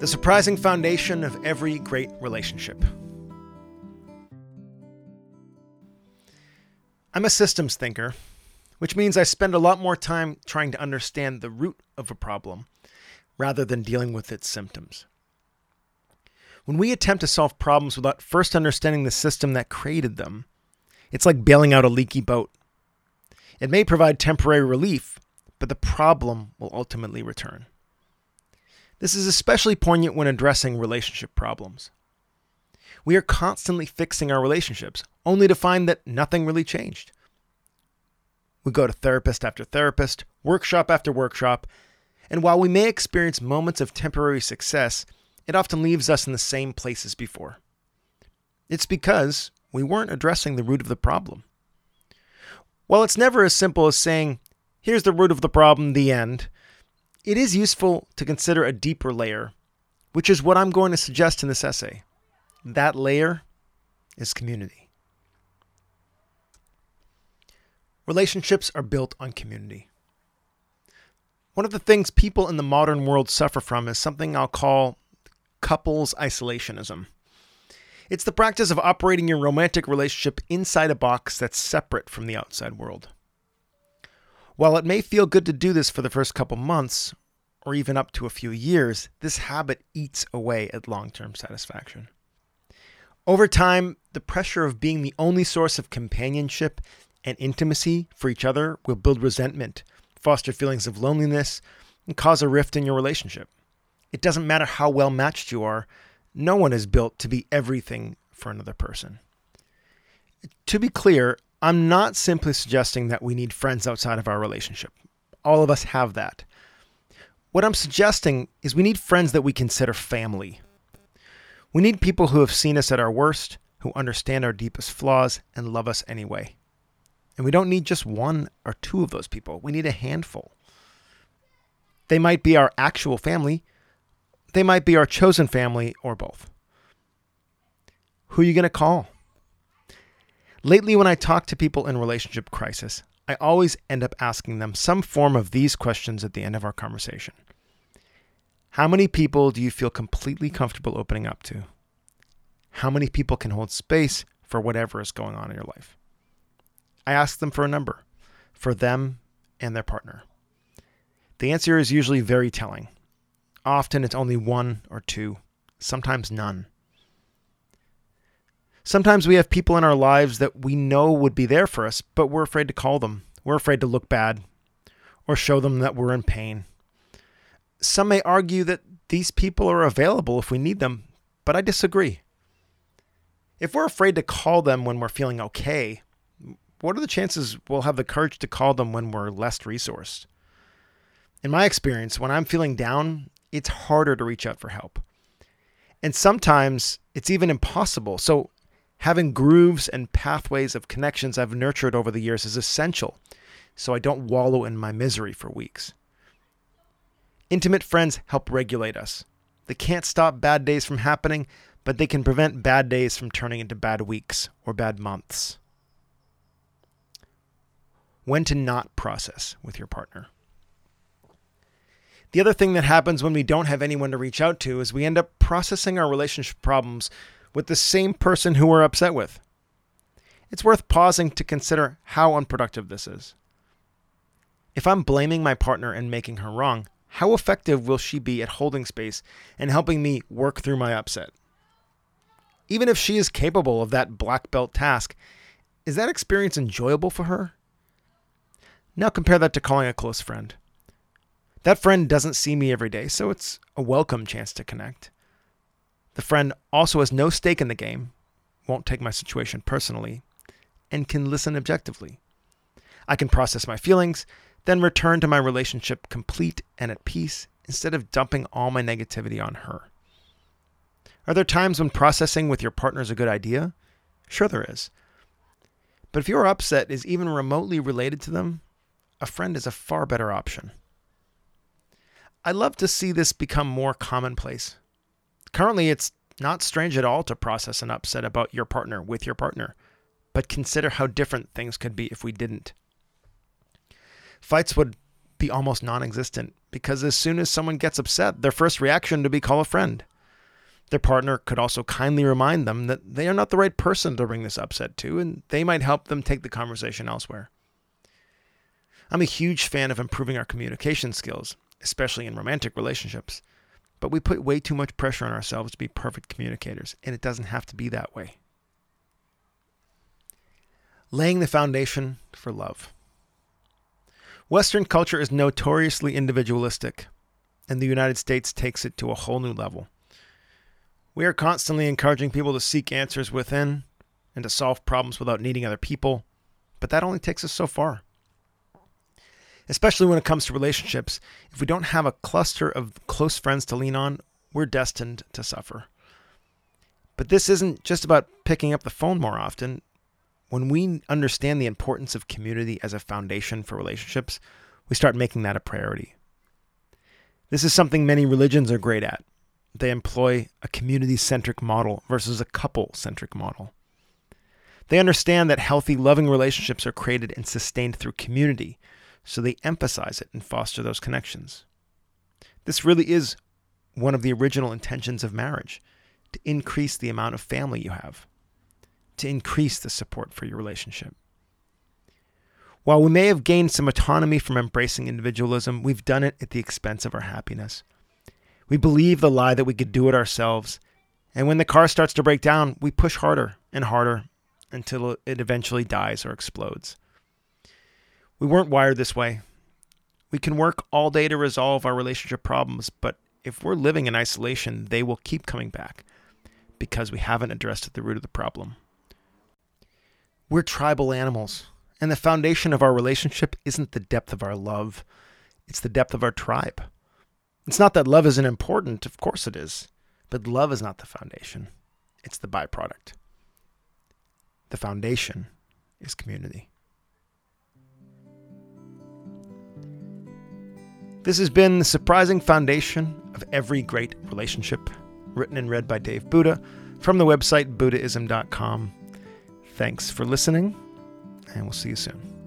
the surprising foundation of every great relationship. I'm a systems thinker, which means I spend a lot more time trying to understand the root of a problem rather than dealing with its symptoms. When we attempt to solve problems without first understanding the system that created them, it's like bailing out a leaky boat. It may provide temporary relief, but the problem will ultimately return. This is especially poignant when addressing relationship problems. We are constantly fixing our relationships, only to find that nothing really changed. We go to therapist after therapist, workshop after workshop, and while we may experience moments of temporary success, it often leaves us in the same place as before. It's because we weren't addressing the root of the problem. While it's never as simple as saying, here's the root of the problem, the end, it is useful to consider a deeper layer, which is what I'm going to suggest in this essay. That layer is community. Relationships are built on community. One of the things people in the modern world suffer from is something I'll call couples isolationism. It's the practice of operating your romantic relationship inside a box that's separate from the outside world. While it may feel good to do this for the first couple months, or even up to a few years, this habit eats away at long term satisfaction. Over time, the pressure of being the only source of companionship and intimacy for each other will build resentment, foster feelings of loneliness, and cause a rift in your relationship. It doesn't matter how well matched you are, no one is built to be everything for another person. To be clear, I'm not simply suggesting that we need friends outside of our relationship. All of us have that. What I'm suggesting is we need friends that we consider family. We need people who have seen us at our worst, who understand our deepest flaws, and love us anyway. And we don't need just one or two of those people, we need a handful. They might be our actual family, they might be our chosen family, or both. Who are you going to call? Lately, when I talk to people in relationship crisis, I always end up asking them some form of these questions at the end of our conversation. How many people do you feel completely comfortable opening up to? How many people can hold space for whatever is going on in your life? I ask them for a number for them and their partner. The answer is usually very telling. Often it's only one or two, sometimes none. Sometimes we have people in our lives that we know would be there for us, but we're afraid to call them. We're afraid to look bad or show them that we're in pain. Some may argue that these people are available if we need them, but I disagree. If we're afraid to call them when we're feeling okay, what are the chances we'll have the courage to call them when we're less resourced? In my experience, when I'm feeling down, it's harder to reach out for help. And sometimes it's even impossible. So Having grooves and pathways of connections I've nurtured over the years is essential so I don't wallow in my misery for weeks. Intimate friends help regulate us. They can't stop bad days from happening, but they can prevent bad days from turning into bad weeks or bad months. When to not process with your partner. The other thing that happens when we don't have anyone to reach out to is we end up processing our relationship problems with the same person who we're upset with. It's worth pausing to consider how unproductive this is. If I'm blaming my partner and making her wrong, how effective will she be at holding space and helping me work through my upset? Even if she is capable of that black belt task, is that experience enjoyable for her? Now compare that to calling a close friend. That friend doesn't see me every day, so it's a welcome chance to connect. The friend also has no stake in the game, won't take my situation personally, and can listen objectively. I can process my feelings, then return to my relationship complete and at peace instead of dumping all my negativity on her. Are there times when processing with your partner is a good idea? Sure, there is. But if your upset is even remotely related to them, a friend is a far better option. I'd love to see this become more commonplace Currently, it's not strange at all to process an upset about your partner with your partner, but consider how different things could be if we didn't. Fights would be almost non existent because as soon as someone gets upset, their first reaction to be call a friend. Their partner could also kindly remind them that they are not the right person to bring this upset to, and they might help them take the conversation elsewhere. I'm a huge fan of improving our communication skills, especially in romantic relationships, but we put way too much pressure on ourselves to be perfect communicators, and it doesn't have to be that way. Laying the foundation for love. Western culture is notoriously individualistic, and the United States takes it to a whole new level. We are constantly encouraging people to seek answers within and to solve problems without needing other people, but that only takes us so far. Especially when it comes to relationships, if we don't have a cluster of close friends to lean on, we're destined to suffer. But this isn't just about picking up the phone more often. When we understand the importance of community as a foundation for relationships, we start making that a priority. This is something many religions are great at. They employ a community centric model versus a couple centric model. They understand that healthy, loving relationships are created and sustained through community, so they emphasize it and foster those connections. This really is one of the original intentions of marriage to increase the amount of family you have, to increase the support for your relationship. While we may have gained some autonomy from embracing individualism, we've done it at the expense of our happiness. We believe the lie that we could do it ourselves, and when the car starts to break down, we push harder and harder until it eventually dies or explodes. We weren't wired this way. We can work all day to resolve our relationship problems, but if we're living in isolation, they will keep coming back because we haven't addressed the root of the problem. We're tribal animals, and the foundation of our relationship isn't the depth of our love, it's the depth of our tribe. It's not that love isn't important, of course it is, but love is not the foundation, it's the byproduct. The foundation is community. This has been The Surprising Foundation of Every Great Relationship, written and read by Dave Booda from the website Buddhism.com. Thanks for listening, and we'll see you soon.